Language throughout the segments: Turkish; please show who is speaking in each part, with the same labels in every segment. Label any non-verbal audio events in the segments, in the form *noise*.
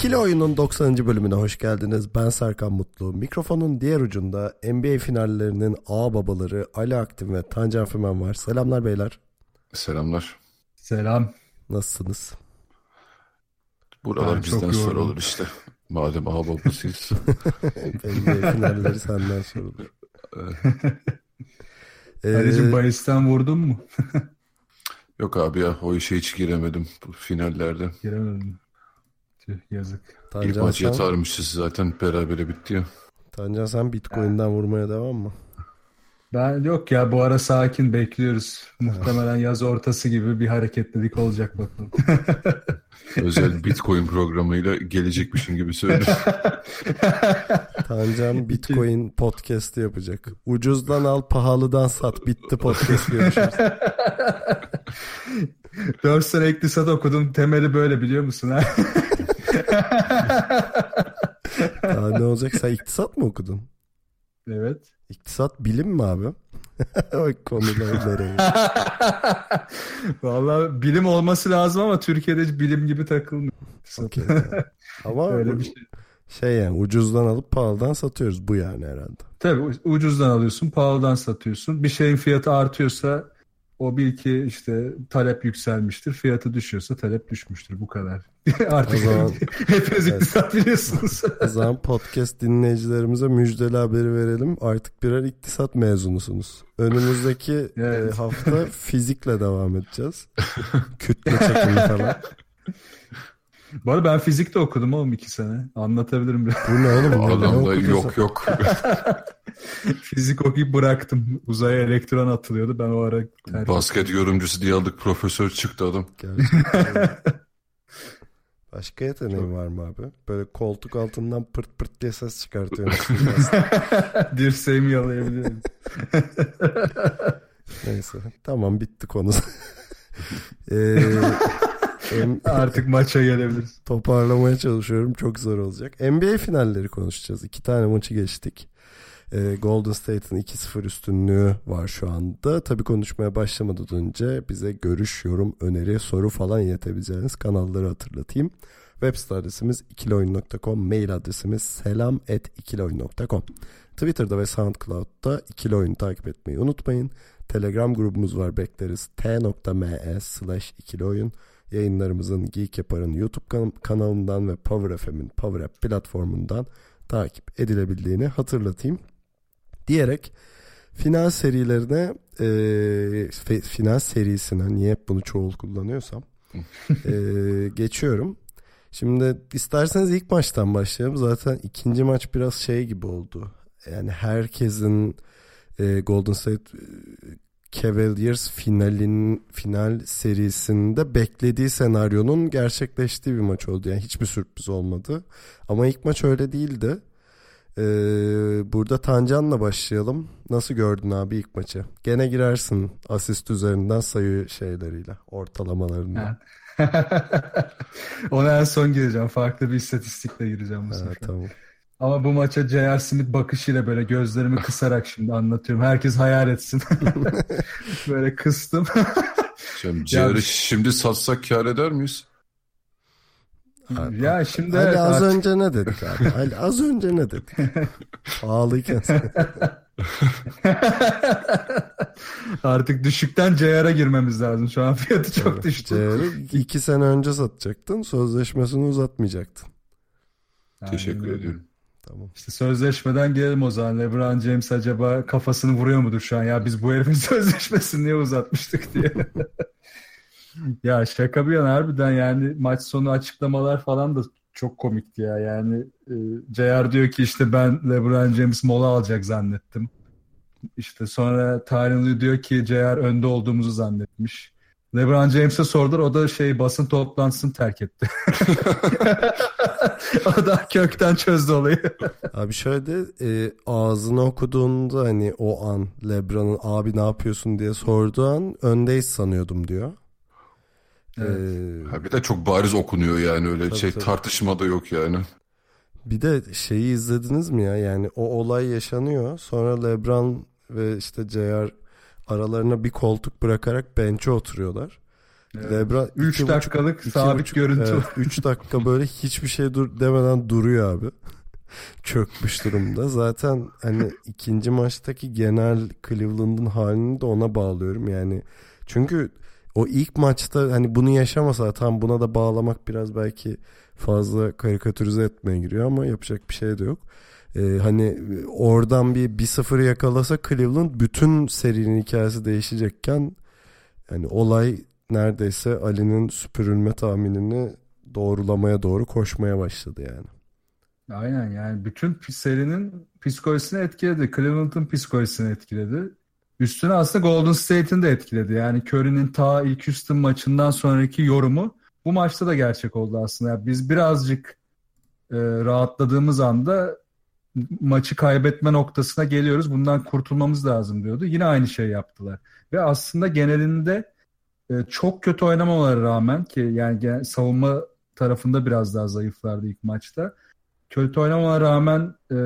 Speaker 1: İkili Oyun'un 90. bölümüne hoş geldiniz. Ben Serkan Mutlu. Mikrofonun diğer ucunda NBA finallerinin ağ babaları Ali Aktin ve Tancan Fümen var. Selamlar beyler.
Speaker 2: Selamlar.
Speaker 3: Selam.
Speaker 1: Nasılsınız?
Speaker 2: Buralar
Speaker 3: Ben
Speaker 2: bizden
Speaker 3: yorgunum.
Speaker 2: sorulur işte. Madem ağ babasıyız. *laughs*
Speaker 1: NBA finalleri senden sorulur. *laughs* Ee,
Speaker 3: Ali'cim bahisten vurdun mu? *laughs*
Speaker 2: Yok abi ya o işe hiç giremedim bu finallerde.
Speaker 3: Giremedim. Tüh yazık.
Speaker 2: İlk
Speaker 1: Tancan
Speaker 2: maç
Speaker 1: sen,
Speaker 2: yatarmışız zaten berabere bitti ya.
Speaker 1: Tancan sen Bitcoin'den vurmaya devam mı?
Speaker 3: Ben yok ya bu ara sakin bekliyoruz. Muhtemelen yaz ortası gibi bir hareketlilik olacak bakalım. *laughs*
Speaker 2: Özel Bitcoin programıyla gelecekmişim gibi söylüyorum. *laughs*
Speaker 1: Tancan Bitcoin podcast'i yapacak. Ucuzdan al pahalıdan sat. Bitti podcast görüşürüz. *laughs*
Speaker 3: 4 sene iktisat okudum. Temeli böyle biliyor musun? ha? *laughs*
Speaker 1: Daha ne olacak? Sen iktisat mı okudun?
Speaker 3: evet.
Speaker 1: İktisat bilim mi abi? *laughs* o konular nereye? *laughs*
Speaker 3: Vallahi bilim olması lazım ama Türkiye'de bilim gibi takılmıyor.
Speaker 1: Tamam. Ama
Speaker 3: Öyle bir şey.
Speaker 1: şey yani ucuzdan alıp pahalıdan satıyoruz bu yani herhalde.
Speaker 3: Tabii ucuzdan alıyorsun, pahalıdan satıyorsun. Bir şeyin fiyatı artıyorsa o bil ki işte talep yükselmiştir. Fiyatı düşüyorsa talep düşmüştür. Bu kadar. *laughs* Artık
Speaker 1: O zaman-
Speaker 3: hepiniz
Speaker 1: Evet.
Speaker 3: iktisat biliyorsunuz.
Speaker 1: O zaman podcast dinleyicilerimize müjdeli haberi verelim. Artık birer iktisat mezunusunuz. Önümüzdeki *laughs*
Speaker 3: Evet.
Speaker 1: e, hafta fizikle devam edeceğiz. Kütle çekimi falan. *laughs* *laughs*
Speaker 3: Bu arada ben fizik de okudum oğlum iki sene. Anlatabilirim biraz.
Speaker 1: Bu ne oğlum?
Speaker 2: Adamda yok yok. *laughs*
Speaker 3: Fizik okuyup bıraktım. Uzaya elektron atılıyordu. Ben o ara
Speaker 2: Basket yorumcusu diye aldık profesör çıktı adam.
Speaker 1: Gerçekten. Başka yeteneğin var mı abi? Böyle koltuk altından pırt pırt diye ses çıkartıyorsun. *laughs*
Speaker 3: Dirseğimi yalayabiliyorum.
Speaker 1: Neyse. Tamam bitti konu. Ee, *laughs*
Speaker 3: Artık maça gelebiliriz.
Speaker 1: toparlamaya çalışıyorum. Çok zor olacak. NBA finalleri konuşacağız. İki tane maçı geçtik. Ee, Golden State'in 2-0 üstünlüğü var şu anda. Tabii konuşmaya başlamadan önce bize görüş, yorum, öneri, soru falan iletebileceğiniz kanalları hatırlatayım. Web site adresimiz ikiloyun.com, mail adresimiz selam@ikiloyun.com. Twitter'da ve SoundCloud'da ikili oyunu takip etmeyi unutmayın. Telegram grubumuz var bekleriz. t.me slash ikili oyun. Yayınlarımızın Geek Yapar'ın YouTube kan- kanalından ve Power FM'in Power App platformundan takip edilebildiğini hatırlatayım. Diyerek final serilerine e, final serisine niye hep bunu çoğul kullanıyorsam *laughs* e, geçiyorum. Şimdi isterseniz ilk maçtan başlayalım. Zaten ikinci maç biraz şey gibi oldu. Yani herkesin e, Golden State Cavaliers finalin final serisinde beklediği senaryonun gerçekleştiği bir maç oldu. Yani hiçbir sürpriz olmadı. Ama ilk maç öyle değildi. Ee, burada Tancan'la başlayalım. Nasıl gördün abi ilk maçı? Gene girersin asist üzerinden sayı şeyleriyle, ortalamalarından. *laughs*
Speaker 3: Ona en son gireceğim. Farklı bir istatistikle gireceğim bu
Speaker 1: Ha,
Speaker 3: sefer.
Speaker 1: tamam.
Speaker 3: Ama bu maça J.R. Smith bakışıyla böyle gözlerimi kısarak şimdi anlatıyorum. Herkes hayal etsin. *laughs* böyle kıstım.
Speaker 2: Şimdi ciğeri şimdi satsak kar eder miyiz?
Speaker 1: Abi,
Speaker 3: ya şimdi
Speaker 1: Ali
Speaker 3: evet,
Speaker 1: az
Speaker 3: artık-
Speaker 1: önce ne dedik abi? Ali az önce ne dedik? *laughs* Sen- *laughs*
Speaker 3: artık düşükten J.R.'a girmemiz lazım. Şu an fiyatı çok düştü.
Speaker 1: Ceyhun'u iki sene önce satacaktın. Sözleşmesini uzatmayacaktın.
Speaker 2: Teşekkür
Speaker 3: Aynen öyle.
Speaker 2: ediyorum.
Speaker 1: Tamam.
Speaker 3: İşte sözleşmeden gelelim o zaman. LeBron James acaba kafasını vuruyor mudur şu an? Ya biz bu herifin *laughs* sözleşmesini niye uzatmıştık diye. *laughs* ya şaka bir yana harbiden yani maç sonu açıklamalar falan da çok komikti ya. Yani e, JR diyor ki işte ben LeBron James mola alacak zannettim. İşte sonra Tyronn Lue diyor ki JR önde olduğumuzu zannetmiş. LeBron James'e sordular. O da şey basın toplantısını terk etti. *laughs* o da kökten çözdü olayı.
Speaker 1: Abi şöyle e, ağzını okuduğunda hani o an LeBron'un abi ne yapıyorsun diye sorduğu an öndeyiz sanıyordum diyor.
Speaker 3: Evet.
Speaker 1: Ee,
Speaker 2: Ha, bir de çok bariz okunuyor yani öyle
Speaker 1: Tabii,
Speaker 2: şey
Speaker 1: tabii.
Speaker 2: tartışma da yok yani.
Speaker 1: Bir de şeyi izlediniz mi ya? Yani o olay yaşanıyor. Sonra LeBron ve işte JR aralarına bir koltuk bırakarak bench'e oturuyorlar.
Speaker 3: Evet.
Speaker 1: LeBron
Speaker 3: 3
Speaker 1: iki buçuk-
Speaker 3: dakikalık
Speaker 1: iki
Speaker 3: sabit
Speaker 1: buçuk-
Speaker 3: görüntü.
Speaker 1: Evet, 3 dakika böyle hiçbir şey dur demeden duruyor abi. Çökmüş durumda. Zaten hani ikinci maçtaki genel Cleveland'ın halini de ona bağlıyorum. Yani çünkü o ilk maçta hani bunu yaşamasa tam buna da bağlamak biraz belki fazla karikatürize etmeye giriyor ama yapacak bir şey de yok. Ee, hani oradan bir 1-0 yakalasa Cleveland bütün serinin hikayesi değişecekken yani olay neredeyse Ali'nin süpürülme tahminini doğrulamaya doğru koşmaya başladı yani.
Speaker 3: Aynen yani bütün serinin psikolojisini etkiledi. Cleveland'ın psikolojisini etkiledi. Üstüne aslında Golden State'in de etkiledi. Yani Curry'nin ta ilk Houston maçından sonraki yorumu bu maçta da gerçek oldu aslında. Yani biz birazcık e, rahatladığımız anda maçı kaybetme noktasına geliyoruz. Bundan kurtulmamız lazım diyordu. Yine aynı şey yaptılar. Ve aslında genelinde e, çok kötü oynamaları rağmen ki yani savunma tarafında biraz daha zayıflardı ilk maçta. Kötü oynamama rağmen e,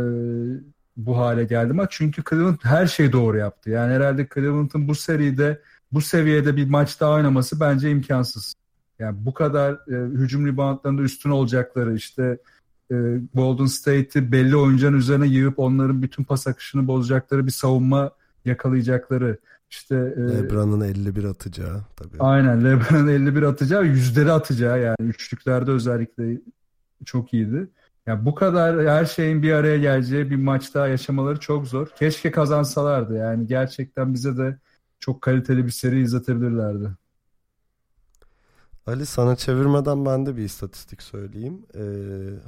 Speaker 3: bu hale geldi maç. Çünkü Cleveland her şeyi doğru yaptı. Yani herhalde Cleveland'ın bu seride bu seviyede bir maç daha oynaması bence imkansız. Yani bu kadar e, hücum reboundlarında üstün olacakları işte e, Golden State'i belli oyuncuların üzerine yığıp onların bütün pas akışını bozacakları bir savunma yakalayacakları işte e,
Speaker 1: LeBron'un 51 atacağı tabii.
Speaker 3: Aynen LeBron'un 51 atacağı, yüzleri atacağı yani üçlüklerde özellikle çok iyiydi. Yani bu kadar her şeyin bir araya geleceği bir maç daha yaşamaları çok zor. Keşke kazansalardı yani gerçekten bize de çok kaliteli bir seri izletebilirlerdi.
Speaker 1: Ali sana çevirmeden ben de bir istatistik söyleyeyim. Ee,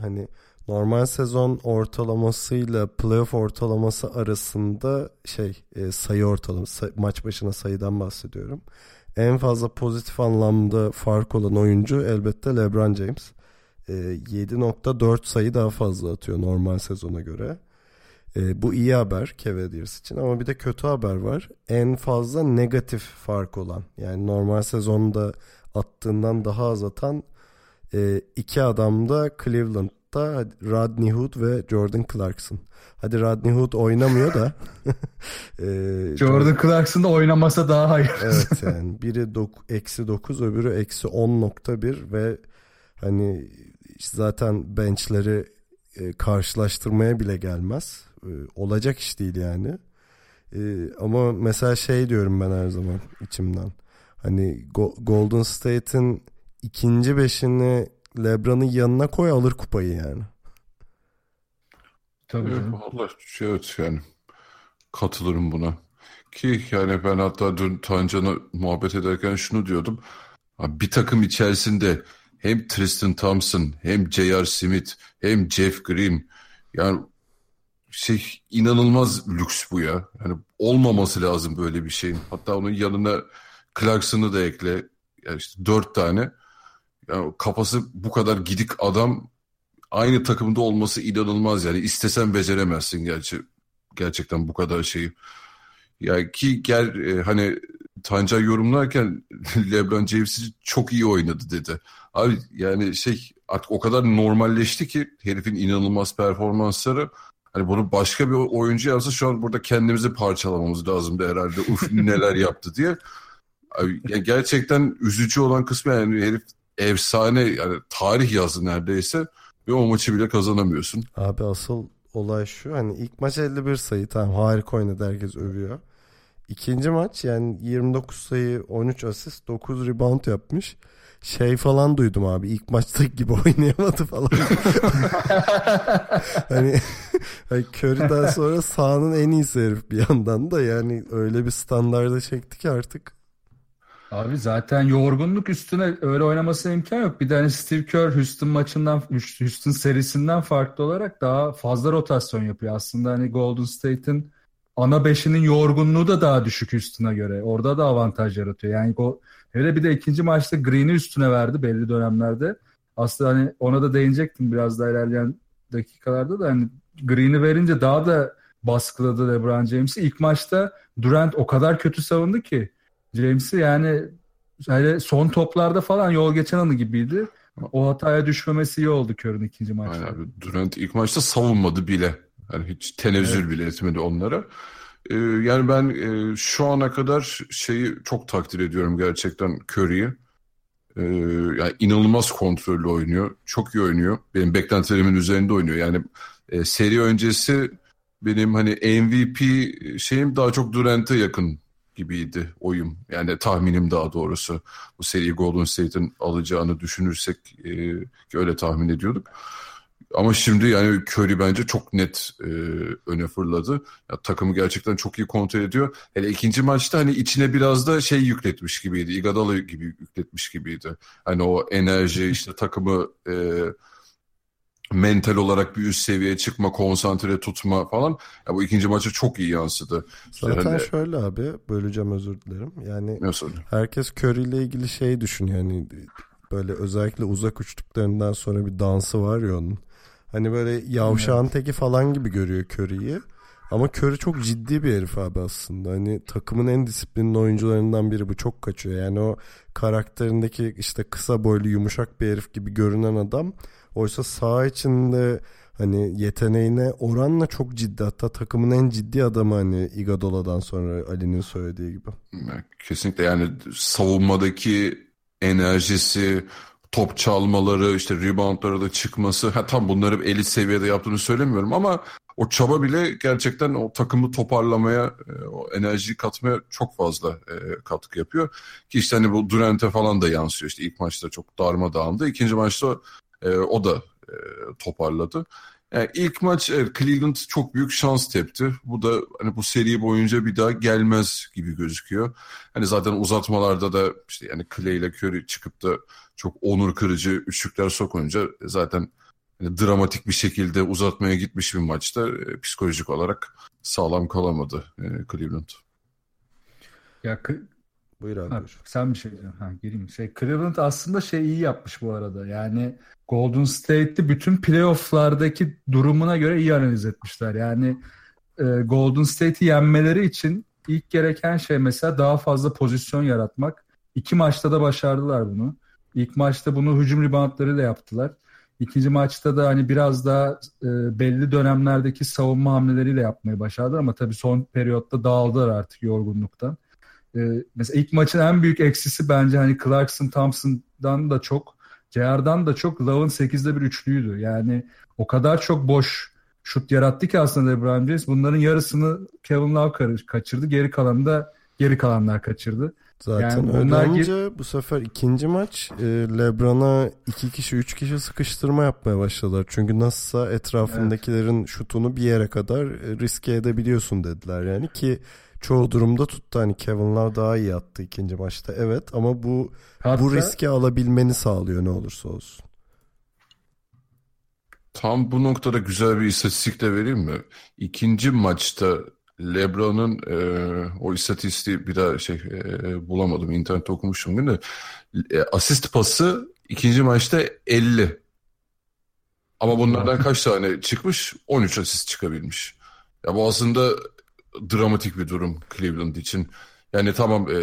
Speaker 1: hani normal sezon ortalamasıyla playoff ortalaması arasında şey e, sayı ortalaması maç başına sayıdan bahsediyorum. En fazla pozitif anlamda fark olan oyuncu elbette LeBron James. Ee, 7.4 sayı daha fazla atıyor normal sezona göre. Ee, bu iyi haber Cavaliers için ama bir de kötü haber var. En fazla negatif fark olan yani normal sezonda attığından daha az atan e, iki adam da Cleveland'da Rodney Hood ve Jordan Clarkson. Hadi Rodney Hood oynamıyor da *laughs* e,
Speaker 3: Jordan Clarkson da oynamasa daha hayır.
Speaker 1: Evet *laughs* yani biri eksi 9 öbürü eksi 10.1 ve hani zaten benchleri e, karşılaştırmaya bile gelmez. E, olacak iş değil yani. E, ama mesela şey diyorum ben her zaman içimden. Hani Go- Golden State'in ikinci beşini LeBron'un yanına koy alır kupayı yani.
Speaker 3: Tabii
Speaker 2: Evet, vallahi şey, evet yani katılırım buna. Ki yani ben hatta dün Tancan'a muhabbet ederken şunu diyordum. Abi bir takım içerisinde hem Tristan Thompson hem J.R. Smith hem Jeff Green yani şey inanılmaz lüks bu ya. Yani olmaması lazım böyle bir şeyin. Hatta onun yanına Clarkson'ı da ekle. Yani işte dört tane. Yani kafası bu kadar gidik adam aynı takımda olması inanılmaz yani. İstesen beceremezsin gerçi. Gerçekten bu kadar şeyi. Yani ki gel e, hani Tancay yorumlarken *laughs* LeBron James'i çok iyi oynadı dedi. Abi yani şey artık o kadar normalleşti ki herifin inanılmaz performansları. Hani bunu başka bir oyuncu yapsa şu an burada kendimizi parçalamamız lazımdı herhalde. Uf *laughs* neler yaptı diye. Abi, yani gerçekten üzücü olan kısmı yani herif efsane yani tarih yazdı neredeyse ve o maçı bile kazanamıyorsun.
Speaker 1: Abi asıl olay şu hani ilk maç 51 sayı tamam harika oynadı herkes övüyor. İkinci maç yani 29 sayı 13 asist 9 rebound yapmış. Şey falan duydum abi ilk maçtaki gibi *laughs* oynayamadı falan. *laughs* hani, hani Curry'den sonra sahanın en iyisi herif bir yandan da yani öyle bir standarda çekti ki artık.
Speaker 3: Abi zaten yorgunluk üstüne öyle oynamasına imkan yok. Bir de hani Steve Kerr Houston maçından, Houston serisinden farklı olarak daha fazla rotasyon yapıyor. Aslında hani Golden State'in ana beşinin yorgunluğu da daha düşük Houston'a göre. Orada da avantaj yaratıyor. Yani go- Hele bir de ikinci maçta Green'i üstüne verdi belli dönemlerde. Aslında hani ona da değinecektim biraz daha ilerleyen dakikalarda da hani Green'i verince daha da baskıladı LeBron James'i. İlk maçta Durant o kadar kötü savundu ki James'i yani hele son toplarda falan yol geçen anı gibiydi. O hataya düşmemesi iyi oldu Kör'ün ikinci maçta.
Speaker 2: Aynen abi. Durant ilk maçta savunmadı bile. Yani hiç tenezzül evet. bile etmedi onlara. Ee, yani ben e, şu ana kadar şeyi çok takdir ediyorum gerçekten Curry'i. Ee, yani inanılmaz kontrollü oynuyor. Çok iyi oynuyor. Benim beklentilerimin üzerinde oynuyor. Yani e, seri öncesi benim hani MVP şeyim daha çok Durant'e yakın gibiydi oyum. Yani tahminim daha doğrusu. Bu seriyi Golden State'in alacağını düşünürsek e, ki öyle tahmin ediyorduk. Ama şimdi yani Curry bence çok net e, öne fırladı. Ya, takımı gerçekten çok iyi kontrol ediyor. Hele ikinci maçta hani içine biraz da şey yükletmiş gibiydi. Iguodala gibi yükletmiş gibiydi. Hani o enerji işte takımı e, mental olarak bir üst seviyeye çıkma, konsantre tutma falan. Ya bu ikinci maça çok iyi yansıdı.
Speaker 1: Zaten hani... şöyle abi, böleceğim özür dilerim. Yani Nasıl? herkes Curry ile ilgili şey düşünüyor. Yani böyle özellikle uzak uçtuklarından sonra bir dansı var ya onun. Hani böyle yavşağın evet. teki falan gibi görüyor Curry'yi. Ama Curry çok ciddi bir herif abi aslında. Hani takımın en disiplinli oyuncularından biri bu çok kaçıyor. Yani o karakterindeki işte kısa boylu yumuşak bir herif gibi görünen adam oysa saha içinde hani yeteneğine oranla çok ciddi hatta takımın en ciddi adamı hani Igadola'dan sonra Ali'nin söylediği gibi.
Speaker 2: Kesinlikle yani savunmadaki enerjisi, top çalmaları, işte reboundlara da çıkması. Ha, tam bunları elit seviyede yaptığını söylemiyorum ama o çaba bile gerçekten o takımı toparlamaya, e, o enerjiyi katmaya çok fazla e, katkı yapıyor. Ki işte hani bu Durant'e falan da yansıyor. İşte ilk maçta çok darmadağındı. İkinci maçta e, o da toparladı. Yani ilk maç evet, Cleveland çok büyük şans tepti. Bu da hani bu seri boyunca bir daha gelmez gibi gözüküyor. Hani zaten uzatmalarda da işte yani Clay ile Curry çıkıp da çok onur kırıcı üçlükler sokunca zaten yani dramatik bir şekilde uzatmaya gitmiş bir maçta e, psikolojik olarak sağlam kalamadı e, Cleveland.
Speaker 3: Ya Buyur abi. Ha, sen bir şey diyorsun. Ha, gireyim. Şey, Cleveland aslında şey iyi yapmış bu arada. Yani Golden State'ti bütün playoff'lardaki durumuna göre iyi analiz etmişler. Yani e, Golden State'i yenmeleri için ilk gereken şey mesela daha fazla pozisyon yaratmak. İki maçta da başardılar bunu. İlk maçta bunu hücum reboundlarıyla yaptılar. İkinci maçta da hani biraz daha e, belli dönemlerdeki savunma hamleleriyle yapmayı başardılar ama tabii son periyotta dağıldılar artık yorgunluktan. E, mesela ilk maçın en büyük eksisi bence hani Clarkson Thompson'dan da çok JR'dan da çok Love'ın 8'de bir üçlüydü. Yani o kadar çok boş şut yarattı ki aslında LeBron James. Bunların yarısını Kevin Love kaçırdı. Geri kalanı da geri kalanlar kaçırdı.
Speaker 1: Zaten yani öyle olunca bu sefer ikinci maç e, Lebron'a iki kişi üç kişi sıkıştırma yapmaya başladılar. Çünkü nasılsa etrafındakilerin evet. şutunu bir yere kadar e, riske edebiliyorsun dediler yani ki çoğu durumda tuttu. Hani Kevin Love daha iyi attı ikinci maçta evet ama bu Hatta, bu riski alabilmeni sağlıyor ne olursa olsun.
Speaker 2: Tam bu noktada güzel bir istatistik de vereyim mi? İkinci maçta LeBron'un e, o istatistiği bir daha şey e, bulamadım. İnternette okumuştum gün de. E, asist pası ikinci maçta 50. Ama bunlardan kaç tane çıkmış? 13 asist çıkabilmiş. Ya bu aslında dramatik bir durum Cleveland için. Yani tamam e,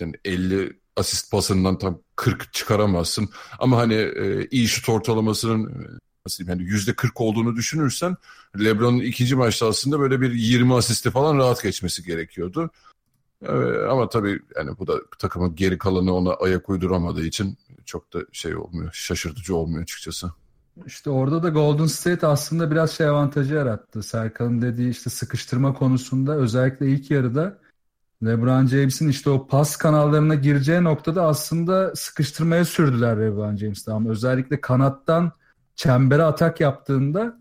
Speaker 2: yani 50 asist pasından tam 40 çıkaramazsın. Ama hani e, iyi şut ortalamasının nasıl diyeyim yani yüzde 40 olduğunu düşünürsen LeBron'un ikinci maçta aslında böyle bir 20 asisti falan rahat geçmesi gerekiyordu. Ee, ama tabii yani bu da takımın geri kalanı ona ayak uyduramadığı için çok da şey olmuyor, şaşırtıcı olmuyor açıkçası.
Speaker 3: İşte orada da Golden State aslında biraz şey avantajı yarattı. Serkan'ın dediği işte sıkıştırma konusunda özellikle ilk yarıda LeBron James'in işte o pas kanallarına gireceği noktada aslında sıkıştırmaya sürdüler LeBron James'te ama özellikle kanattan çembere atak yaptığında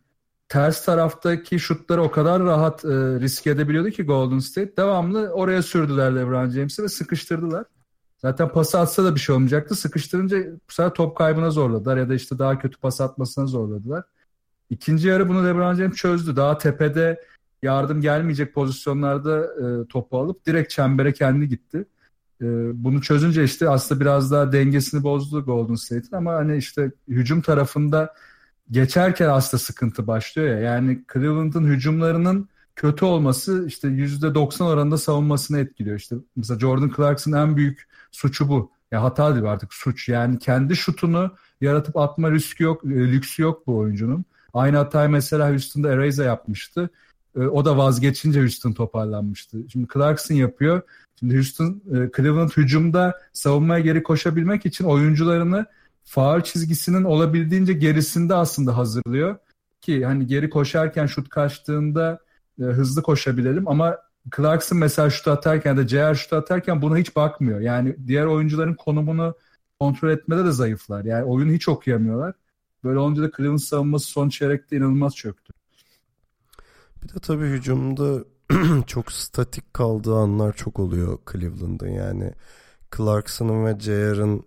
Speaker 3: ters taraftaki şutları o kadar rahat e, risk edebiliyordu ki Golden State. Devamlı oraya sürdüler LeBron James'i ve sıkıştırdılar. Zaten pas atsa da bir şey olmayacaktı. Sıkıştırınca bu sefer top kaybına zorladılar ya da işte daha kötü pas atmasına zorladılar. İkinci yarı bunu LeBron James çözdü. Daha tepede yardım gelmeyecek pozisyonlarda e, topu alıp direkt çembere kendi gitti. E, bunu çözünce işte aslında biraz daha dengesini bozdu Golden State'in ama hani işte hücum tarafında geçerken aslında sıkıntı başlıyor ya. Yani Cleveland'ın hücumlarının kötü olması işte %90 oranında savunmasını etkiliyor. İşte mesela Jordan Clarkson en büyük suçu bu. Ya hata değil artık suç. Yani kendi şutunu yaratıp atma riski yok, e, lüksü yok bu oyuncunun. Aynı hatayı mesela Houston'da Ereza yapmıştı. E, o da vazgeçince Houston toparlanmıştı. Şimdi Clarkson yapıyor. Şimdi Houston, e, Cleveland hücumda savunmaya geri koşabilmek için oyuncularını faal çizgisinin olabildiğince gerisinde aslında hazırlıyor. Ki hani geri koşarken şut kaçtığında hızlı koşabilelim ama Clarkson mesela şut atarken de CR şut atarken buna hiç bakmıyor. Yani diğer oyuncuların konumunu kontrol etmede de zayıflar. Yani oyunu hiç okuyamıyorlar. Böyle olunca da Cleveland savunması son çeyrekte inanılmaz çöktü.
Speaker 1: Bir de tabii hücumda *clears throat* çok statik kaldığı anlar çok oluyor Cleveland'ın. Yani Clarkson'ın ve JR'ın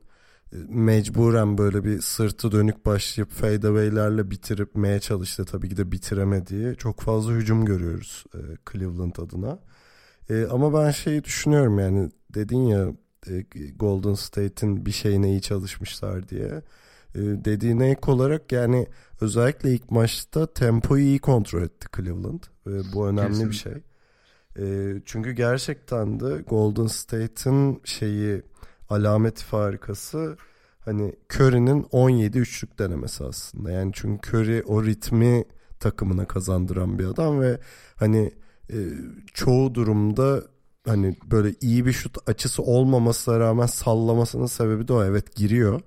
Speaker 1: mecburen böyle bir sırtı dönük başlayıp fadeaway'lerle bitirmeye çalıştı. Tabii ki de bitiremediği çok fazla hücum görüyoruz e, Cleveland adına. E, ama ben şeyi düşünüyorum yani dedin ya e, Golden State'in bir şeyine iyi çalışmışlar diye. E, dediğine ek olarak yani özellikle ilk maçta tempoyu iyi kontrol etti Cleveland. E, bu önemli Kesinlikle. bir şey. E, çünkü gerçekten de Golden State'in şeyi alameti farikası hani Curry'nin 17 üçlük denemesi aslında. Yani çünkü Curry o ritmi takımına kazandıran bir adam ve hani e, çoğu durumda hani böyle iyi bir şut açısı olmamasına rağmen sallamasının sebebi de o. Evet giriyor.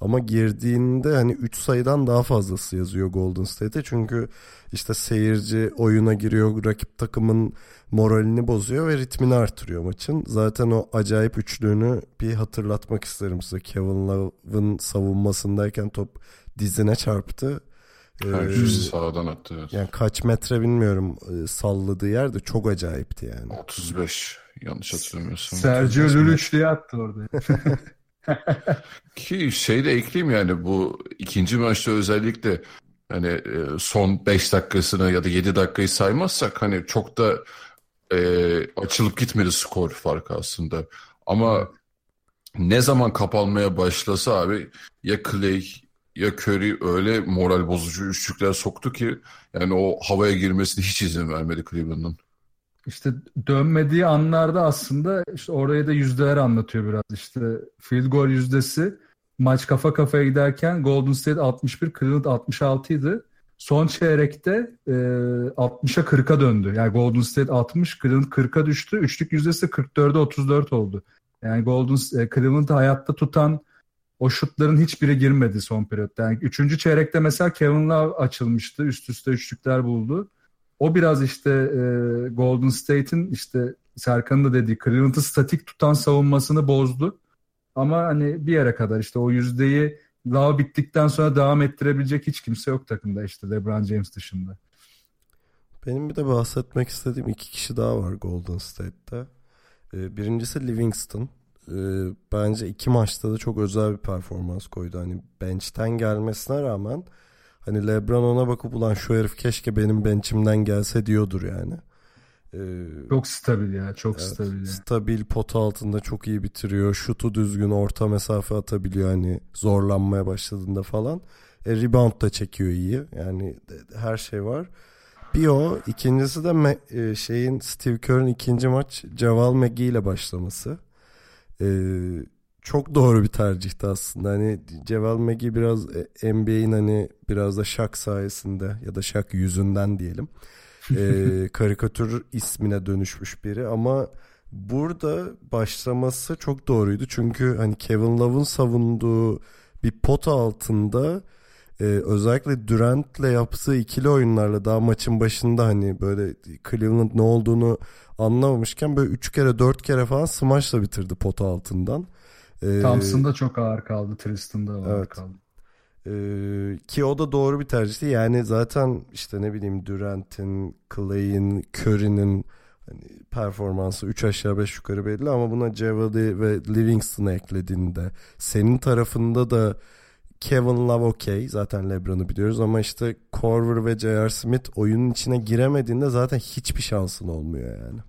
Speaker 1: Ama girdiğinde hani 3 sayıdan daha fazlası yazıyor Golden State'e. Çünkü işte seyirci oyuna giriyor, rakip takımın moralini bozuyor ve ritmini artırıyor maçın. Zaten o acayip üçlüğünü bir hatırlatmak isterim size. Kevin Love'ın savunmasındayken top dizine çarptı.
Speaker 2: Her ee, sağdan attı. Evet.
Speaker 1: Yani kaç metre bilmiyorum e, salladığı yer de çok acayipti yani.
Speaker 2: 35 yanlış hatırlamıyorsam.
Speaker 3: Sergio Luluç diye attı orada. *laughs*
Speaker 2: Ki şey de ekleyeyim yani bu ikinci maçta özellikle hani e, son 5 dakikasını ya da 7 dakikayı saymazsak hani çok da e, açılıp gitmedi skor farkı aslında. Ama ne zaman kapanmaya başlasa abi ya Clay ya Curry öyle moral bozucu üçlükler soktu ki yani o havaya girmesine hiç izin vermedi Cleveland'ın.
Speaker 3: İşte dönmediği anlarda aslında işte oraya da yüzdeler anlatıyor biraz. İşte field goal yüzdesi maç kafa kafaya giderken Golden State 61, Cleveland 66 idi. Son çeyrekte e, 60'a 40'a döndü. Yani Golden State 60, Cleveland 40'a düştü. Üçlük yüzdesi 44'e 34 oldu. Yani Golden e, Cleveland'ı hayatta tutan o şutların hiçbiri girmedi son periyotta. Yani üçüncü çeyrekte mesela Kevin Love açılmıştı. Üst üste üçlükler buldu. O biraz işte e, Golden State'in işte Serkan'ın da dediği Cleveland'ı statik tutan savunmasını bozdu. Ama hani bir yere kadar işte o yüzdeyi daha bittikten sonra devam ettirebilecek hiç kimse yok takımda işte LeBron James dışında.
Speaker 1: Benim bir de bahsetmek istediğim iki kişi daha var Golden State'te. E, birincisi Livingston. E, bence iki maçta da çok özel bir performans koydu. Hani bench'ten gelmesine rağmen Hani LeBron ona bakıp ulan şu herif keşke benim benchimden gelse diyordur yani.
Speaker 3: Ee, çok stabil ya çok evet, stabil. Yani.
Speaker 1: Stabil pot altında çok iyi bitiriyor. Şutu düzgün orta mesafe atabiliyor hani zorlanmaya başladığında falan. E, rebound da çekiyor iyi. Yani her şey var. Bir o. ikincisi de e, şeyin Steve Kerr'ın ikinci maç Javal McGee ile başlaması. Ee, çok doğru bir tercihti aslında. Hani Ceval Megi biraz e, NBA'in hani biraz da şak sayesinde ya da şak yüzünden diyelim. *laughs* e, karikatür ismine dönüşmüş biri ama burada başlaması çok doğruydu. Çünkü hani Kevin Love'ın savunduğu bir pot altında e, özellikle Durant'le yaptığı ikili oyunlarla daha maçın başında hani böyle Cleveland ne olduğunu anlamamışken böyle 3 kere 4 kere falan smashla bitirdi pot altından.
Speaker 3: Ee, Thompson çok ağır kaldı. Tristan da ağır evet. kaldı.
Speaker 1: Ee, ki o da doğru bir tercihti. Yani zaten işte ne bileyim Durant'in, Clay'in, Curry'nin hani performansı 3 aşağı 5 yukarı belli ama buna Cevadi ve Livingston'ı eklediğinde senin tarafında da Kevin Love okey. Zaten LeBron'u biliyoruz ama işte Korver ve J.R. Smith oyunun içine giremediğinde zaten hiçbir şansın olmuyor yani.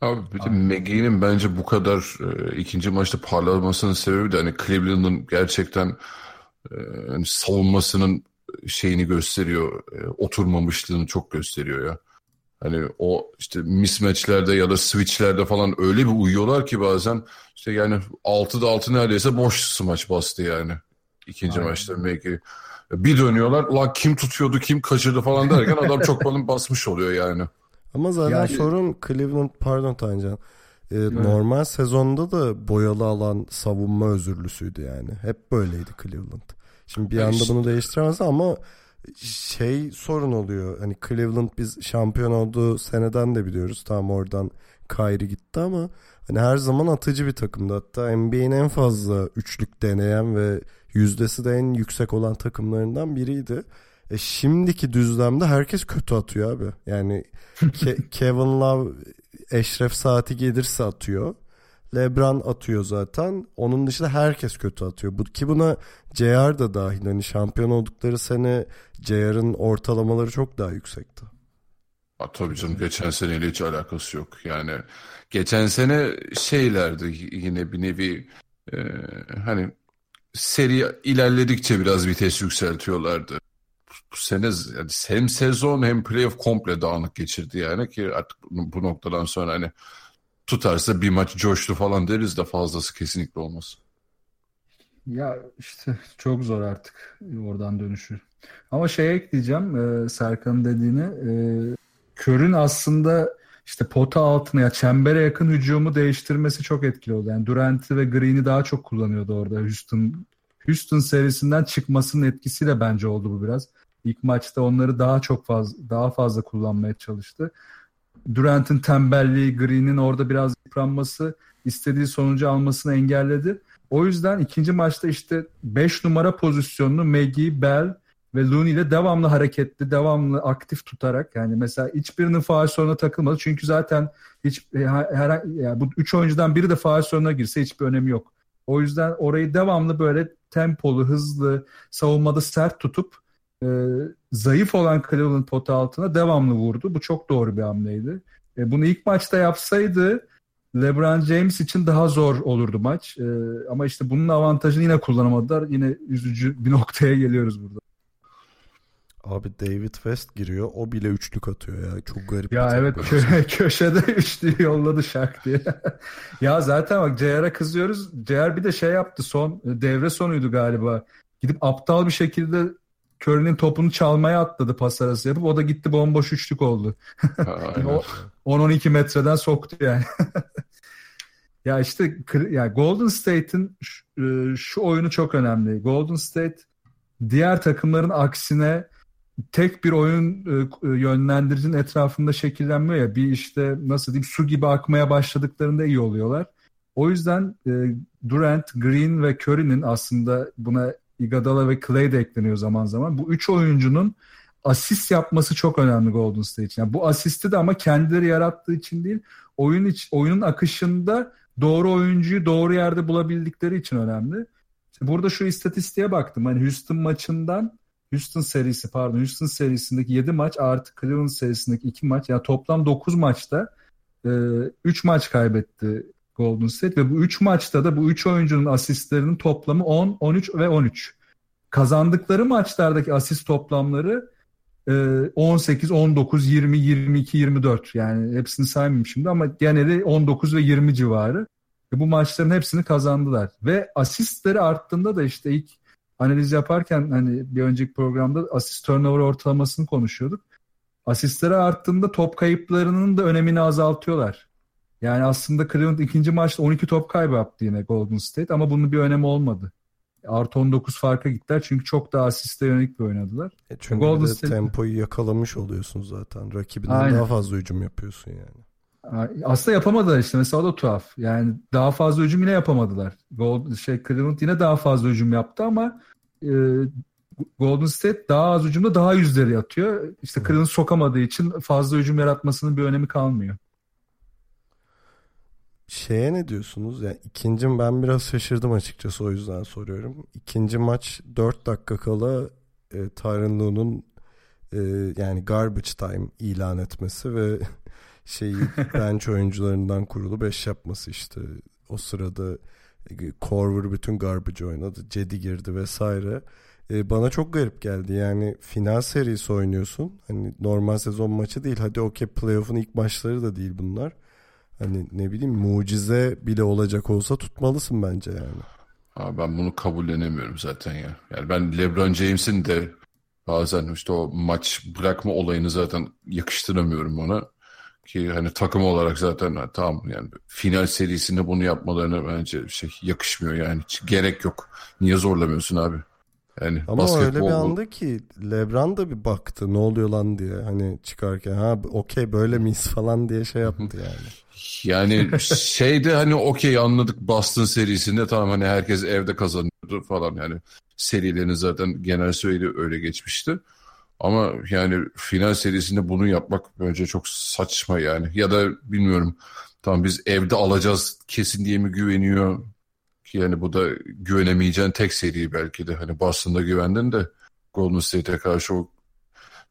Speaker 2: Abi bir de McGee'nin bence bu kadar e, ikinci maçta parlamasının sebebi de hani Cleveland'ın gerçekten e, hani savunmasının şeyini gösteriyor. E, oturmamışlığını çok gösteriyor ya. Hani o işte mismatchlerde ya da switchlerde falan öyle bir uyuyorlar ki bazen işte yani 6'da 6 neredeyse boş smaç bastı yani. ikinci
Speaker 3: Aynen.
Speaker 2: maçta McGee. Bir dönüyorlar ulan kim tutuyordu kim kaçırdı falan derken adam çok *laughs* balın basmış oluyor yani.
Speaker 1: Ama zaten
Speaker 3: Yani-
Speaker 1: sorun Cleveland pardon Tancan. Ee, normal sezonda da boyalı alan savunma özürlüsüydü yani. Hep böyleydi Cleveland. Şimdi bir anda bunu değiştiremez ama şey sorun oluyor. Hani Cleveland biz şampiyon olduğu seneden de biliyoruz. Tamam oradan Kyrie gitti ama hani her zaman atıcı bir takımdı. Hatta NBA'in en fazla üçlük deneyen ve yüzdesi de en yüksek olan takımlarından biriydi. E şimdiki düzlemde herkes kötü atıyor abi. Yani *laughs* Ke- Kevin Love Eşref saati gelirse atıyor. LeBron atıyor zaten. Onun dışında herkes kötü atıyor. Bu, ki buna JR da dahil. Hani şampiyon oldukları sene JR'ın ortalamaları çok daha yüksekti.
Speaker 2: Ha, tabii canım geçen seneyle hiç alakası yok. Yani geçen sene şeylerdi yine bir nevi e, hani seri ilerledikçe biraz vites yükseltiyorlardı. Sene yani hem sezon hem playoff komple dağınık geçirdi yani ki artık bu noktadan sonra hani tutarsa bir maç coştu falan deriz de fazlası kesinlikle olmaz.
Speaker 3: Ya işte çok zor artık oradan dönüşü. Ama şeye ekleyeceğim e, Serkan'ın dediğini. E, Kör'ün aslında işte pota altına ya çembere yakın hücumu değiştirmesi çok etkili oldu. Yani Durant'i ve Green'i daha çok kullanıyordu orada Houston. Houston serisinden çıkmasının etkisiyle bence oldu bu biraz. İlk maçta onları daha çok fazla daha fazla kullanmaya çalıştı. Durant'in tembelliği, Green'in orada biraz yıpranması istediği sonucu almasını engelledi. O yüzden ikinci maçta işte 5 numara pozisyonunu Maggie, Bell ve Looney ile devamlı hareketli, devamlı aktif tutarak yani mesela hiçbirinin faal soruna takılmadı. Çünkü zaten hiç e, her yani bu üç oyuncudan biri de faal soruna girse hiçbir önemi yok. O yüzden orayı devamlı böyle tempolu, hızlı, savunmada sert tutup e, zayıf olan Cleveland pota altına devamlı vurdu. Bu çok doğru bir hamleydi. E, bunu ilk maçta yapsaydı LeBron James için daha zor olurdu maç. E, ama işte bunun avantajını yine kullanamadılar. Yine üzücü bir *laughs* noktaya geliyoruz burada.
Speaker 1: Abi David West giriyor. O bile üçlük atıyor ya. Çok garip
Speaker 3: Ya evet kö- *laughs* köşede üçlüyü yolladı şak diye. *laughs* ya zaten bak JR'a kızıyoruz. JR bir de şey yaptı son devre sonuydu galiba. Gidip aptal bir şekilde Curry'nin topunu çalmaya atladı pas arası yapıp o da gitti bomboş üçlük oldu. *laughs* O- 10-12 metreden soktu yani. *laughs* ya işte kır- ya Golden State'in şu, e, şu oyunu çok önemli. Golden State diğer takımların aksine tek bir oyun e, yönlendiricinin etrafında şekillenmiyor ya bir işte nasıl diyeyim su gibi akmaya başladıklarında iyi oluyorlar. O yüzden e, Durant, Green ve Curry'nin aslında buna Iguodala ve Clay de ekleniyor zaman zaman. Bu üç oyuncunun asist yapması çok önemli Golden State için. Yani bu asisti de ama kendileri yarattığı için değil, oyun iç, oyunun akışında doğru oyuncuyu doğru yerde bulabildikleri için önemli. İşte burada şu istatistiğe baktım. Hani Houston maçından Houston serisi pardon Houston serisindeki 7 maç artı Cleveland serisindeki 2 maç yani toplam 9 maçta e, 3 maç kaybetti Golden State ve bu 3 maçta da bu 3 oyuncunun asistlerinin toplamı 10, 13 ve 13. Kazandıkları maçlardaki asist toplamları e, 18, 19, 20, 22, 24 yani hepsini saymayayım şimdi ama geneli 19 ve 20 civarı. Ve bu maçların hepsini kazandılar. Ve asistleri arttığında da işte ilk analiz yaparken hani bir önceki programda asist turnover ortalamasını konuşuyorduk. Asistleri arttığında top kayıplarının da önemini azaltıyorlar. Yani aslında Cleveland ikinci maçta 12 top kaybı yaptı yine Golden State ama bunun bir önemi olmadı. Artı 19 farka gittiler çünkü çok daha asiste yönelik bir oynadılar.
Speaker 1: E Çünkü
Speaker 3: Golden State-
Speaker 1: tempoyu yakalamış oluyorsun zaten. Rakibinden
Speaker 3: Aynen.
Speaker 1: daha fazla hücum yapıyorsun yani.
Speaker 3: Aslında yapamadılar işte mesela o da tuhaf. Yani daha fazla hücum yine yapamadılar. Gold, şey Cleveland yine daha fazla hücum yaptı ama e, Golden State daha az hücumda daha yüzleri atıyor. İşte Cleveland sokamadığı için fazla hücum yaratmasının bir önemi kalmıyor.
Speaker 1: Şeye ne diyorsunuz? Yani ikinci ben biraz şaşırdım açıkçası o yüzden soruyorum. İkinci maç 4 dakika kala e, Lue'nun e, yani garbage time ilan etmesi ve *laughs* şeyi *laughs* bench oyuncularından kurulu 5 yapması işte. O sırada Korver bütün garbage oynadı. Cedi girdi vesaire. E, bana çok garip geldi. Yani final serisi oynuyorsun. Hani normal sezon maçı değil. Hadi okey playoff'un ilk maçları da değil bunlar. Hani ne bileyim mucize bile olacak olsa tutmalısın bence yani.
Speaker 2: Abi ben bunu kabullenemiyorum zaten ya. Yani ben LeBron James'in de bazen işte o maç bırakma olayını zaten yakıştıramıyorum ona. Ki hani takım olarak zaten ha, tamam yani final serisinde bunu yapmalarına bence şey yakışmıyor yani. Hiç gerek yok. Niye zorlamıyorsun abi? Yani
Speaker 1: Ama öyle bir anda ki Lebron da bir baktı ne oluyor lan diye hani çıkarken ha okey böyle miyiz falan diye şey yaptı *laughs* yani.
Speaker 2: Yani şeyde hani okey anladık Boston serisinde tamam hani herkes evde kazanıyordu falan yani serilerin zaten genel söyle öyle geçmişti. Ama yani final serisinde bunu yapmak bence çok saçma yani. Ya da bilmiyorum tamam biz evde alacağız kesin diye mi güveniyor ki yani bu da güvenemeyeceğin tek seri belki de. Hani Boston'da güvendin de Golden State'e karşı o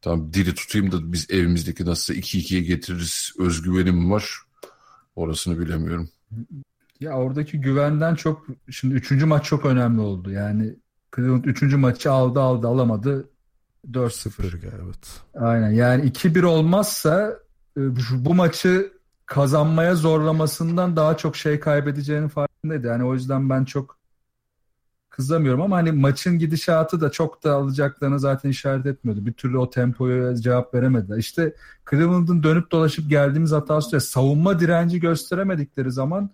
Speaker 2: tamam diri tutayım da biz evimizdeki nasıl 2-2'ye getiririz özgüvenim var. Orasını bilemiyorum.
Speaker 3: Ya oradaki güvenden çok şimdi üçüncü maç çok önemli oldu. Yani Cleveland üçüncü maçı aldı aldı alamadı 4-0.
Speaker 1: Sıfır evet.
Speaker 3: Aynen yani 2-1 olmazsa e, bu maçı kazanmaya zorlamasından daha çok şey kaybedeceğinin farkındaydı. Yani o yüzden ben çok kızamıyorum ama hani maçın gidişatı da çok da alacaklarını zaten işaret etmiyordu. Bir türlü o tempoya cevap veremediler. İşte Cleveland'ın dönüp dolaşıp geldiğimiz hatası savunma direnci gösteremedikleri zaman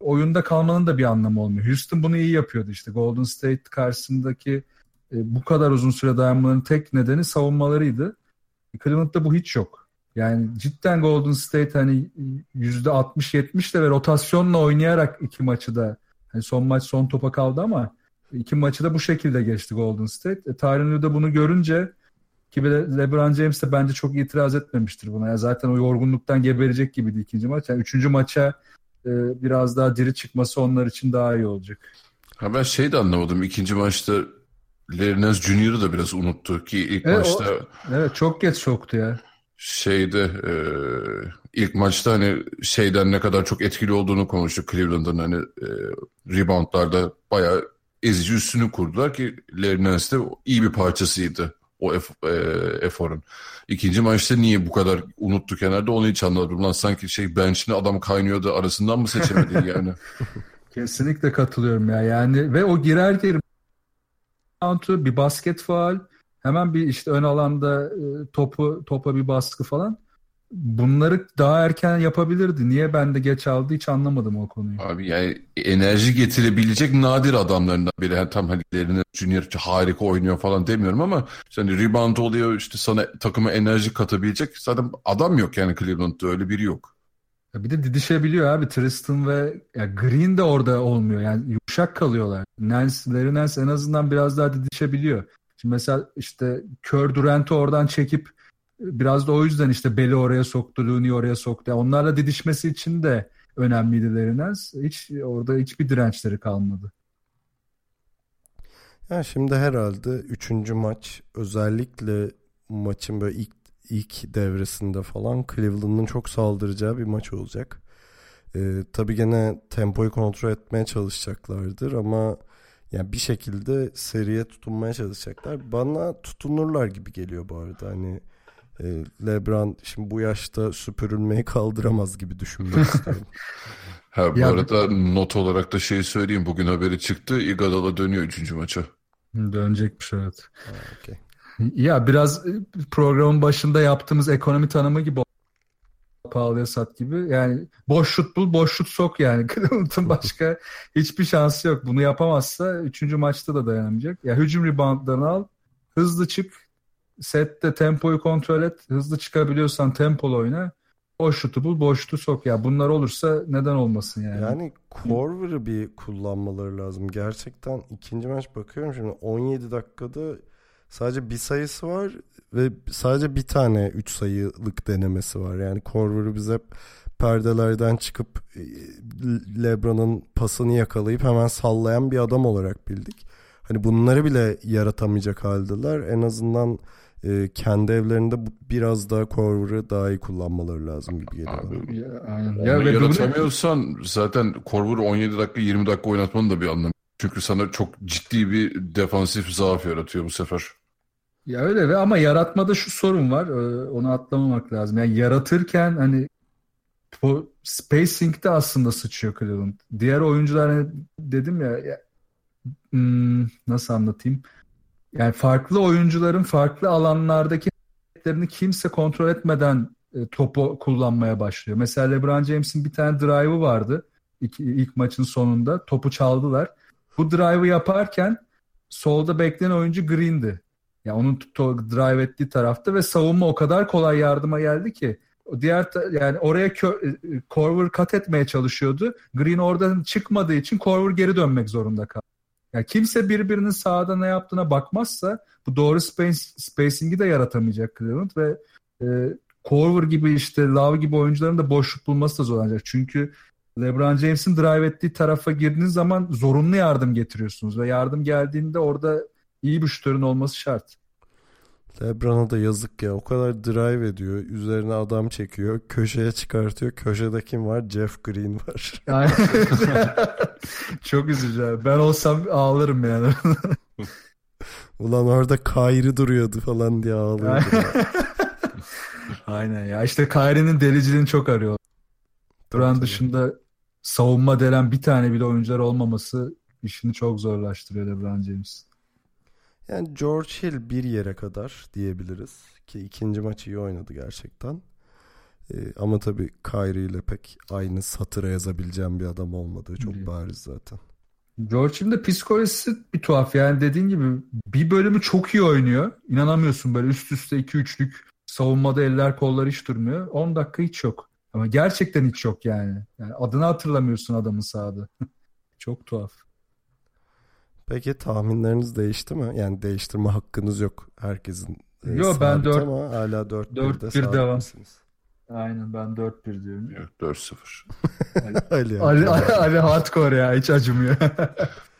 Speaker 3: oyunda kalmanın da bir anlamı olmuyor. Houston bunu iyi yapıyordu işte. Golden State karşısındaki e, bu kadar uzun süre dayanmanın tek nedeni savunmalarıydı. Cleveland'da bu hiç yok. Yani cidden Golden State hani %60-70'le ve rotasyonla oynayarak iki maçı da hani son maç son topa kaldı ama iki maçı da bu şekilde geçti Golden State. E, Tyronn Lue de bunu görünce ki bir de LeBron James de bence çok itiraz etmemiştir buna. Ya zaten o yorgunluktan geberecek gibiydi ikinci maç. Yani üçüncü maça e, biraz daha diri çıkması onlar için daha iyi olacak.
Speaker 2: Ha ben şey de anlamadım. İkinci maçta Nance Jr.'ı da biraz unuttu ki ilk
Speaker 3: Evet, o-
Speaker 2: maçta
Speaker 3: Evet çok geç soktu ya.
Speaker 2: şeyde e, ilk maçta hani şeyden ne kadar çok etkili olduğunu konuştuk Cleveland'ın hani e, reboundlarda bayağı ezici üstünü kurdular ki Larry Nance de iyi bir parçasıydı o e, eforun. İkinci maçta niye bu kadar unuttu kenarda onu hiç anlamadım. Lan sanki şey bench'ine adam kaynıyordu arasından mı seçemedin *laughs* yani?
Speaker 3: Kesinlikle katılıyorum ya. Yani ve o girer girer bir basket faal, hemen bir işte ön alanda e, topu topa bir baskı falan. Bunları daha erken yapabilirdi. Niye ben de geç aldı hiç anlamadım o konuyu.
Speaker 2: Abi yani enerji getirebilecek nadir adamlarından biri. Yani tam hani Nance Junior harika oynuyor falan demiyorum ama işte hani rebound oluyor işte sana takıma enerji katabilecek zaten adam yok yani Cleveland'da öyle biri yok.
Speaker 3: Ya Bir de didişebiliyor abi. Tristan ve ya Green de orada olmuyor. Yani yumuşak kalıyorlar. Nance, Larry Nance en azından biraz daha didişebiliyor. Şimdi mesela işte Kör Durant'ı oradan çekip biraz da o yüzden işte Bell'i oraya soktu, Looney'i oraya soktu. Yani onlarla didişmesi için de önemliydi Nance. Hiç orada hiçbir dirençleri kalmadı.
Speaker 1: Ya şimdi herhalde üçüncü maç özellikle maçın böyle ilk ilk devresinde falan Cleveland'ın çok saldıracağı bir maç olacak. Ee, tabii gene tempoyu kontrol etmeye çalışacaklardır ama yani bir şekilde seriye tutunmaya çalışacaklar. Bana tutunurlar gibi geliyor bu arada. Hani e, LeBron şimdi bu yaşta süpürülmeyi kaldıramaz gibi düşünmek *laughs* istiyorum.
Speaker 2: Ha bu
Speaker 3: Ya-
Speaker 2: arada not olarak da şey söyleyeyim bugün haberi çıktı. Iguodala dönüyor üçüncü maça.
Speaker 3: Hı, Dönecekmiş evet.
Speaker 1: okey.
Speaker 3: Ya biraz e, programın başında yaptığımız ekonomi tanımı gibi pahalıya sat gibi. Yani boş şut bul, boş şut sok yani. *laughs* Cleveland'ın başka hiçbir şansı yok. Bunu yapamazsa üçüncü maçta da dayanamayacak. Ya hücum reboundlarını al, hızlı çık, sette tempoyu kontrol et. Hızlı çıkabiliyorsan tempolu oyna. Boş şutu bul, boş şutu sok. Ya bunlar olursa neden olmasın yani.
Speaker 1: Yani Korver'ı bir kullanmaları lazım. Gerçekten ikinci maç bakıyorum şimdi 17 dakikada sadece bir sayısı var ve sadece bir tane 3 sayılık denemesi var. Yani Korver'ı biz hep perdelerden çıkıp e, LeBron'un pasını yakalayıp hemen sallayan bir adam olarak bildik. Hani bunları bile yaratamayacak haldeler. En azından e, kendi evlerinde biraz daha Korver'ı daha iyi kullanmaları lazım gibi geliyor.
Speaker 2: Abi,
Speaker 3: ya, aynen. Ya bunu-
Speaker 2: yaratamıyorsan zaten Korver'ı 17 dakika 20 dakika oynatmanın da bir anlamı. yok. Çünkü sana çok ciddi bir defansif zaaf yaratıyor bu sefer.
Speaker 3: Ya öyle ve ama yaratmada şu sorun var. e, Onu atlamamak lazım. Yani yaratırken hani bu spacing'de aslında sıçıyor Cleveland. Diğer oyuncular hani dedim ya, ya hmm, nasıl anlatayım? Yani farklı oyuncuların farklı alanlardaki hareketlerini kimse kontrol etmeden e, topu kullanmaya başlıyor. Mesela LeBron James'in bir tane drive'ı vardı. İlk, ilk maçın sonunda. Topu çaldılar. Bu drive'ı yaparken solda bekleyen oyuncu Green'di. Ya onun to- drive ettiği tarafta ve savunma o kadar kolay yardıma geldi ki diğer yani oraya kö- e, Korver kat etmeye çalışıyordu. Green oradan çıkmadığı için Korver geri dönmek zorunda kaldı. Yani kimse birbirinin sahada ne yaptığına bakmazsa bu doğru space, spacing'i de yaratamayacak Cleveland ve e, Korver gibi işte Love gibi oyuncuların da boşluk bulması da zorlanacak. Çünkü LeBron James'in drive ettiği tarafa girdiğiniz zaman zorunlu yardım getiriyorsunuz ve yardım geldiğinde orada iyi bir şutörün olması şart.
Speaker 1: Lebron'a da yazık ya. O kadar drive ediyor. Üzerine adam çekiyor. Köşeye çıkartıyor. Köşede kim var? Jeff Green var. *laughs*
Speaker 3: Yani *laughs* çok üzücü. abi. Ben olsam ağlarım yani. *laughs*
Speaker 1: Ulan orada Kyrie duruyordu falan diye ağlıyordum.
Speaker 3: Aynen ya. İşte Kyrie'nin deliciliğini çok arıyor. Duran dışında savunma delen bir tane bile oyuncular olmaması işini çok zorlaştırıyor LeBron James.
Speaker 1: Yani George Hill bir yere kadar diyebiliriz. Ki ikinci maçı iyi oynadı gerçekten. Ee, ama tabii Kyrie ile pek aynı satıra yazabileceğim bir adam olmadığı çok bariz zaten.
Speaker 3: George'un da psikolojisi bir tuhaf. Yani dediğin gibi bir bölümü çok iyi oynuyor. İnanamıyorsun böyle üst üste 2-3'lük savunmada eller kollar hiç durmuyor. 10 dakika hiç yok. Ama gerçekten hiç yok yani. Yani adını hatırlamıyorsun adamın sahada. *laughs* çok tuhaf.
Speaker 1: Peki tahminleriniz değişti mi? Yani değiştirme hakkınız yok herkesin. e,
Speaker 3: Yo, ben
Speaker 1: sabit
Speaker 3: dört-
Speaker 1: ama hala 4-1'de
Speaker 3: 4-1
Speaker 1: sabit
Speaker 3: devam.
Speaker 1: misiniz?
Speaker 3: Aynen ben 4-1 diyorum.
Speaker 2: Yok 4-0.
Speaker 1: Ali, *laughs*
Speaker 3: Ali, Ali, Ali hardcore ya hiç acımıyor. *laughs*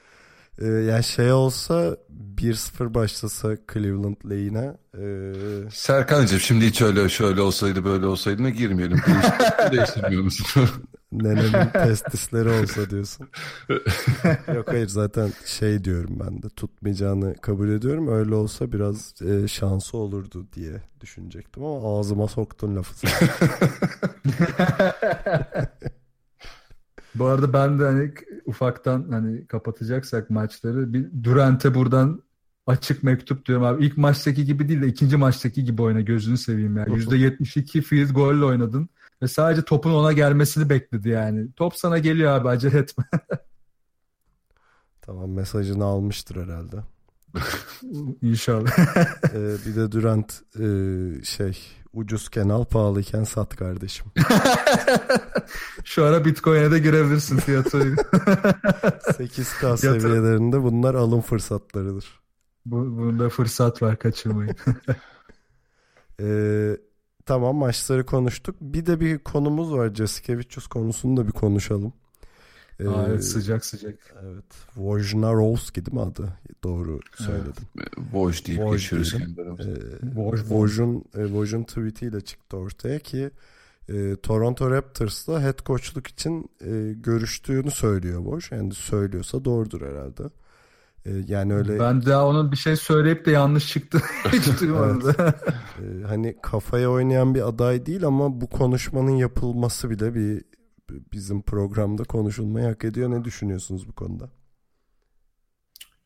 Speaker 1: Ee, yani şey olsa 1-0 başlasa Cleveland lehine e,
Speaker 2: Serkan'cığım şimdi hiç öyle şöyle olsaydı böyle olsaydı ne girmeyelim. Değiş- Değiştirmiyor musun? *laughs*
Speaker 1: nenemin testisleri olsa diyorsun. *laughs* Yok hayır zaten şey diyorum ben de tutmayacağını kabul ediyorum. Öyle olsa biraz e, şansı olurdu diye düşünecektim ama ağzıma soktun lafı. *laughs*
Speaker 3: Bu arada ben de hani ufaktan hani kapatacaksak maçları bir Durant'e buradan açık mektup diyorum abi. İlk maçtaki gibi değil de ikinci maçtaki gibi oyna gözünü seveyim ya. %72 field golle oynadın ve sadece topun ona gelmesini bekledi yani. Top sana geliyor abi acele etme. *laughs*
Speaker 1: tamam mesajını almıştır herhalde. *laughs*
Speaker 3: İnşallah.
Speaker 1: Ee, bir de Durant e, şey ucuzken al pahalıyken sat kardeşim. *laughs*
Speaker 3: Şu ara Bitcoin'e de girebilirsin fiyatı. *laughs*
Speaker 1: 8K seviyelerinde bunlar alım fırsatlarıdır.
Speaker 3: Bu, bunda fırsat var kaçırmayın. *laughs*
Speaker 1: Ee, tamam maçları konuştuk. Bir de bir konumuz var. Jasikevicius konusunu da bir konuşalım. Ee,
Speaker 3: Aa, evet, sıcak sıcak.
Speaker 1: Evet. Wojnarowski değil mi adı? Doğru söyledim.
Speaker 2: Boş deyip
Speaker 1: Woj
Speaker 2: geçiyoruz.
Speaker 1: Ee,
Speaker 3: Woj,
Speaker 1: Woj'un e, Woj'un tweetiyle çıktı ortaya ki e, Toronto Raptors'la head coachluk için e, görüştüğünü söylüyor Woj. Yani söylüyorsa doğrudur herhalde. E, yani öyle
Speaker 3: Ben daha onun bir şey söyleyip de yanlış çıktı. *laughs* Hiç duymadım.
Speaker 1: e, hani kafaya oynayan bir aday değil ama bu konuşmanın yapılması bile bir bizim programda konuşulmayı hak ediyor. Ne düşünüyorsunuz bu konuda?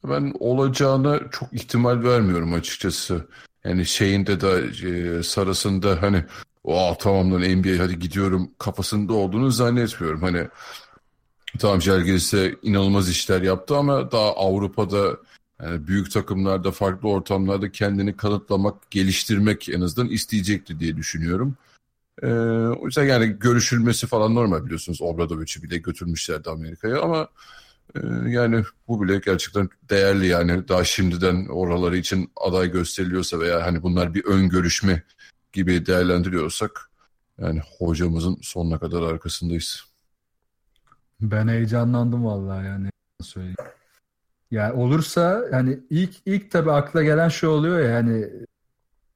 Speaker 2: Ben olacağına çok ihtimal vermiyorum açıkçası. Yani şeyinde de e, sarısında hani o tamam lan NBA hadi gidiyorum kafasında olduğunu zannetmiyorum. Hani tamam Žalgiris'e inanılmaz işler yaptı ama daha Avrupa'da yani büyük takımlarda farklı ortamlarda kendini kanıtlamak, geliştirmek en azından isteyecekti diye düşünüyorum. Ee, o yüzden yani görüşülmesi falan normal biliyorsunuz. Obradovic'i bile götürmüşlerdi Amerika'ya ama e, yani bu bile gerçekten değerli yani daha şimdiden oraları için aday gösteriliyorsa veya hani bunlar bir ön görüşme gibi değerlendiriyorsak yani hocamızın sonuna kadar arkasındayız.
Speaker 3: Ben heyecanlandım vallahi yani söyleyeyim. Yani olursa hani ilk ilk tabii akla gelen şey oluyor ya hani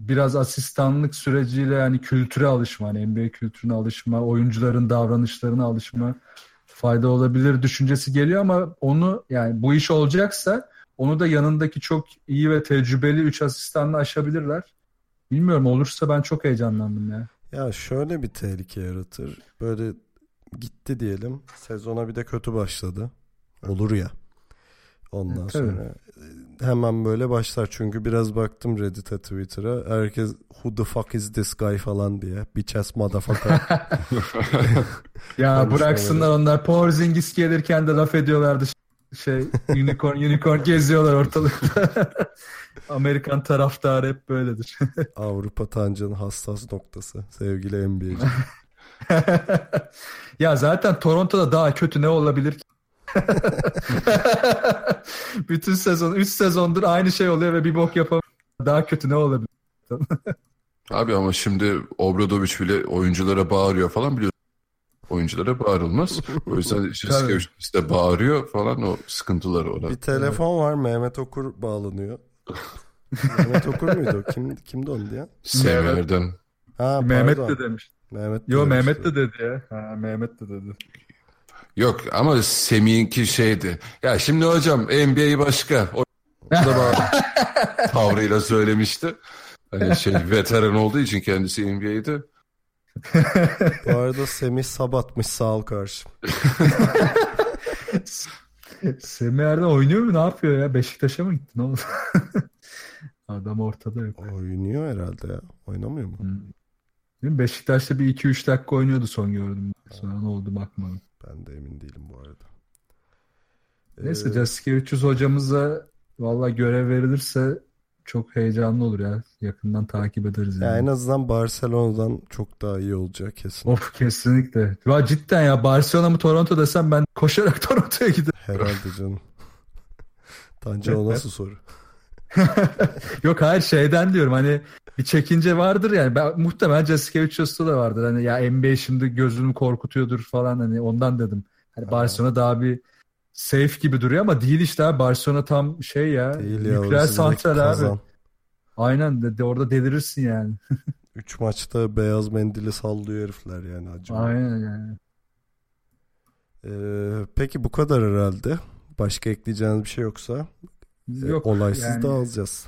Speaker 3: biraz asistanlık süreciyle yani kültüre alışma, hani NBA kültürüne alışma, oyuncuların davranışlarına alışma fayda olabilir düşüncesi geliyor ama onu yani bu iş olacaksa onu da yanındaki çok iyi ve tecrübeli 3 asistanla aşabilirler. Bilmiyorum olursa ben çok heyecanlandım ya.
Speaker 1: Ya şöyle bir tehlike yaratır. Böyle gitti diyelim. Sezona bir de kötü başladı. Olur ya. Ondan
Speaker 3: E,
Speaker 1: sonra hemen böyle başlar. Çünkü biraz baktım Reddit'e Twitter'a. Herkes who the fuck is this guy falan diye. Bitch ass motherfucker. *laughs*
Speaker 3: Ya bıraksınlar onlar Porzingis gelirken de laf ediyorlardı şey unicorn *laughs* unicorn geziyorlar ortalıkta. *laughs* Amerikan taraftarı hep böyledir.
Speaker 1: Avrupa tancının hassas noktası. Sevgili NBA'ci.
Speaker 3: ya zaten Toronto'da daha kötü ne olabilir ki? *laughs* Bütün sezon 3 sezondur aynı şey oluyor ve bir bok yapamıyor. Daha kötü ne olabilir? *laughs*
Speaker 2: Abi ama şimdi Obradoviç bile oyunculara bağırıyor falan biliyorsun. Oyunculara bağırılmaz. O yüzden *laughs* de bağırıyor falan o sıkıntıları orada.
Speaker 1: Bir telefon var Mehmet Okur bağlanıyor. Mehmet Okur muydu? Kim, kimdi onu diyen?
Speaker 2: Severden.
Speaker 1: Ha,
Speaker 3: Mehmet
Speaker 1: pardon.
Speaker 3: de demiş.
Speaker 1: Mehmet de
Speaker 3: Yo
Speaker 1: demişti.
Speaker 3: Mehmet de dedi ya. Ha, Mehmet de dedi.
Speaker 2: Yok ama Semih'inki şeydi. Ya şimdi hocam NBA başka. O da *laughs* tavrıyla söylemişti. Hani şey veteran olduğu için kendisi NBA'de. *laughs*
Speaker 1: Bu arada Semih Sabat'mış sağ ol karşı. *laughs*
Speaker 3: Semih Erdem oynuyor mu? Ne yapıyor ya? Beşiktaş'a mı gitti? Ne oldu? Adam ortada yok.
Speaker 1: Oynuyor herhalde ya. Oynamıyor mu?
Speaker 3: Mi? Beşiktaş'ta bir 2-3 dakika oynuyordu son gördüm. Sonra ne oldu bakmadım.
Speaker 1: Ben de emin değilim bu arada.
Speaker 3: Neyse
Speaker 1: Ee,
Speaker 3: Jessica 300 hocamıza valla görev verilirse çok heyecanlı olur ya. Yakından takip ederiz
Speaker 1: ya en
Speaker 3: yani.
Speaker 1: azından Barcelona'dan çok daha iyi olacak kesin.
Speaker 3: Of kesinlikle. Ya cidden ya Barcelona mı Toronto desem ben koşarak *laughs* Toronto'ya giderim.
Speaker 1: Herhalde canım. Tanca o nasıl soru? *laughs* *laughs*
Speaker 3: Yok hayır şeyden diyorum hani bir çekince vardır yani. Ben, muhtemelen Jessica 300'da da vardır. Hani ya NBA şimdi gözünü korkutuyordur falan hani ondan dedim. Hani Barcelona daha bir safe gibi duruyor ama değil işte abi. Barcelona tam şey ya.
Speaker 1: Değil ya.
Speaker 3: nükleer santral abi. Aynen de, de orada delirirsin yani. *laughs*
Speaker 1: Üç maçta beyaz mendili sallıyor herifler yani acaba.
Speaker 3: Aynen yani.
Speaker 1: Ee, peki bu kadar herhalde. Başka ekleyeceğiniz bir şey yoksa
Speaker 3: Yok
Speaker 1: olaysız
Speaker 3: yani
Speaker 1: dağılacağız.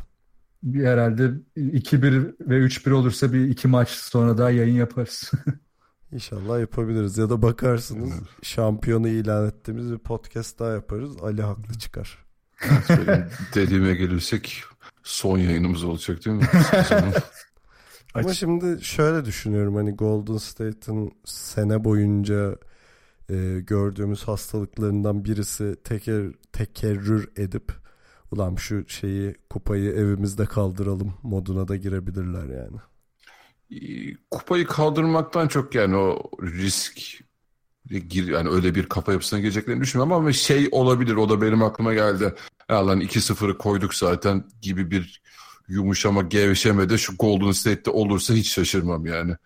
Speaker 3: bir herhalde 2-1 ve 3-1 olursa bir iki maç sonra daha yayın yaparız. *laughs*
Speaker 1: İnşallah yapabiliriz. Ya da bakarsınız şampiyonu ilan ettiğimiz bir podcast daha yaparız. Ali haklı çıkar. *laughs*
Speaker 2: Dediğime gelirsek son yayınımız olacak değil mi? *laughs*
Speaker 1: Ama
Speaker 3: Aç-
Speaker 1: şimdi şöyle düşünüyorum hani Golden State'in sene boyunca e, gördüğümüz hastalıklarından birisi teker, tekerrür edip ulan şu şeyi kupayı evimizde kaldıralım moduna da girebilirler yani.
Speaker 2: Kupayı kaldırmaktan çok yani o risk gir yani öyle bir kafa yapısına gireceklerini düşünmüyorum ama şey olabilir o da benim aklıma geldi. Ya lan 2-0'ı koyduk zaten gibi bir yumuşama gevşeme de şu Golden State'te olursa hiç şaşırmam yani.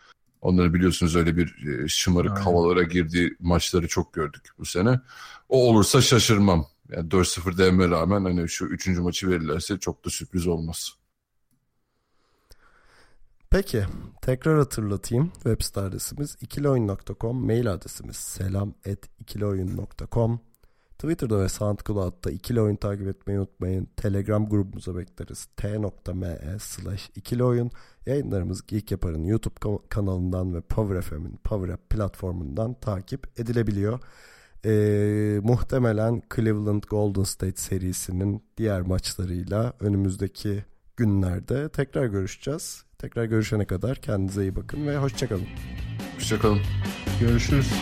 Speaker 2: Onları biliyorsunuz öyle bir e, şımarık
Speaker 3: Aynen.
Speaker 2: havalara girdiği maçları çok gördük bu sene. O olursa şaşırmam. Yani 4-0 denme rağmen hani şu üçüncü maçı verirlerse çok da sürpriz olmaz.
Speaker 1: Peki tekrar hatırlatayım web site adresimiz ikilioyun.com mail adresimiz selam at ikilioyun.com Twitter'da ve SoundCloud'da ikili oyun takip etmeyi unutmayın. Telegram grubumuza bekleriz. t.me slash ikili oyun. Yayınlarımız Geek Yapar'ın YouTube ka- kanalından ve Power FM'in Power App platformundan takip edilebiliyor. Ee, muhtemelen Cleveland Golden State serisinin diğer maçlarıyla önümüzdeki günlerde tekrar görüşeceğiz. Tekrar görüşene kadar kendinize iyi bakın ve hoşçakalın.
Speaker 2: Hoşçakalın.
Speaker 3: Görüşürüz.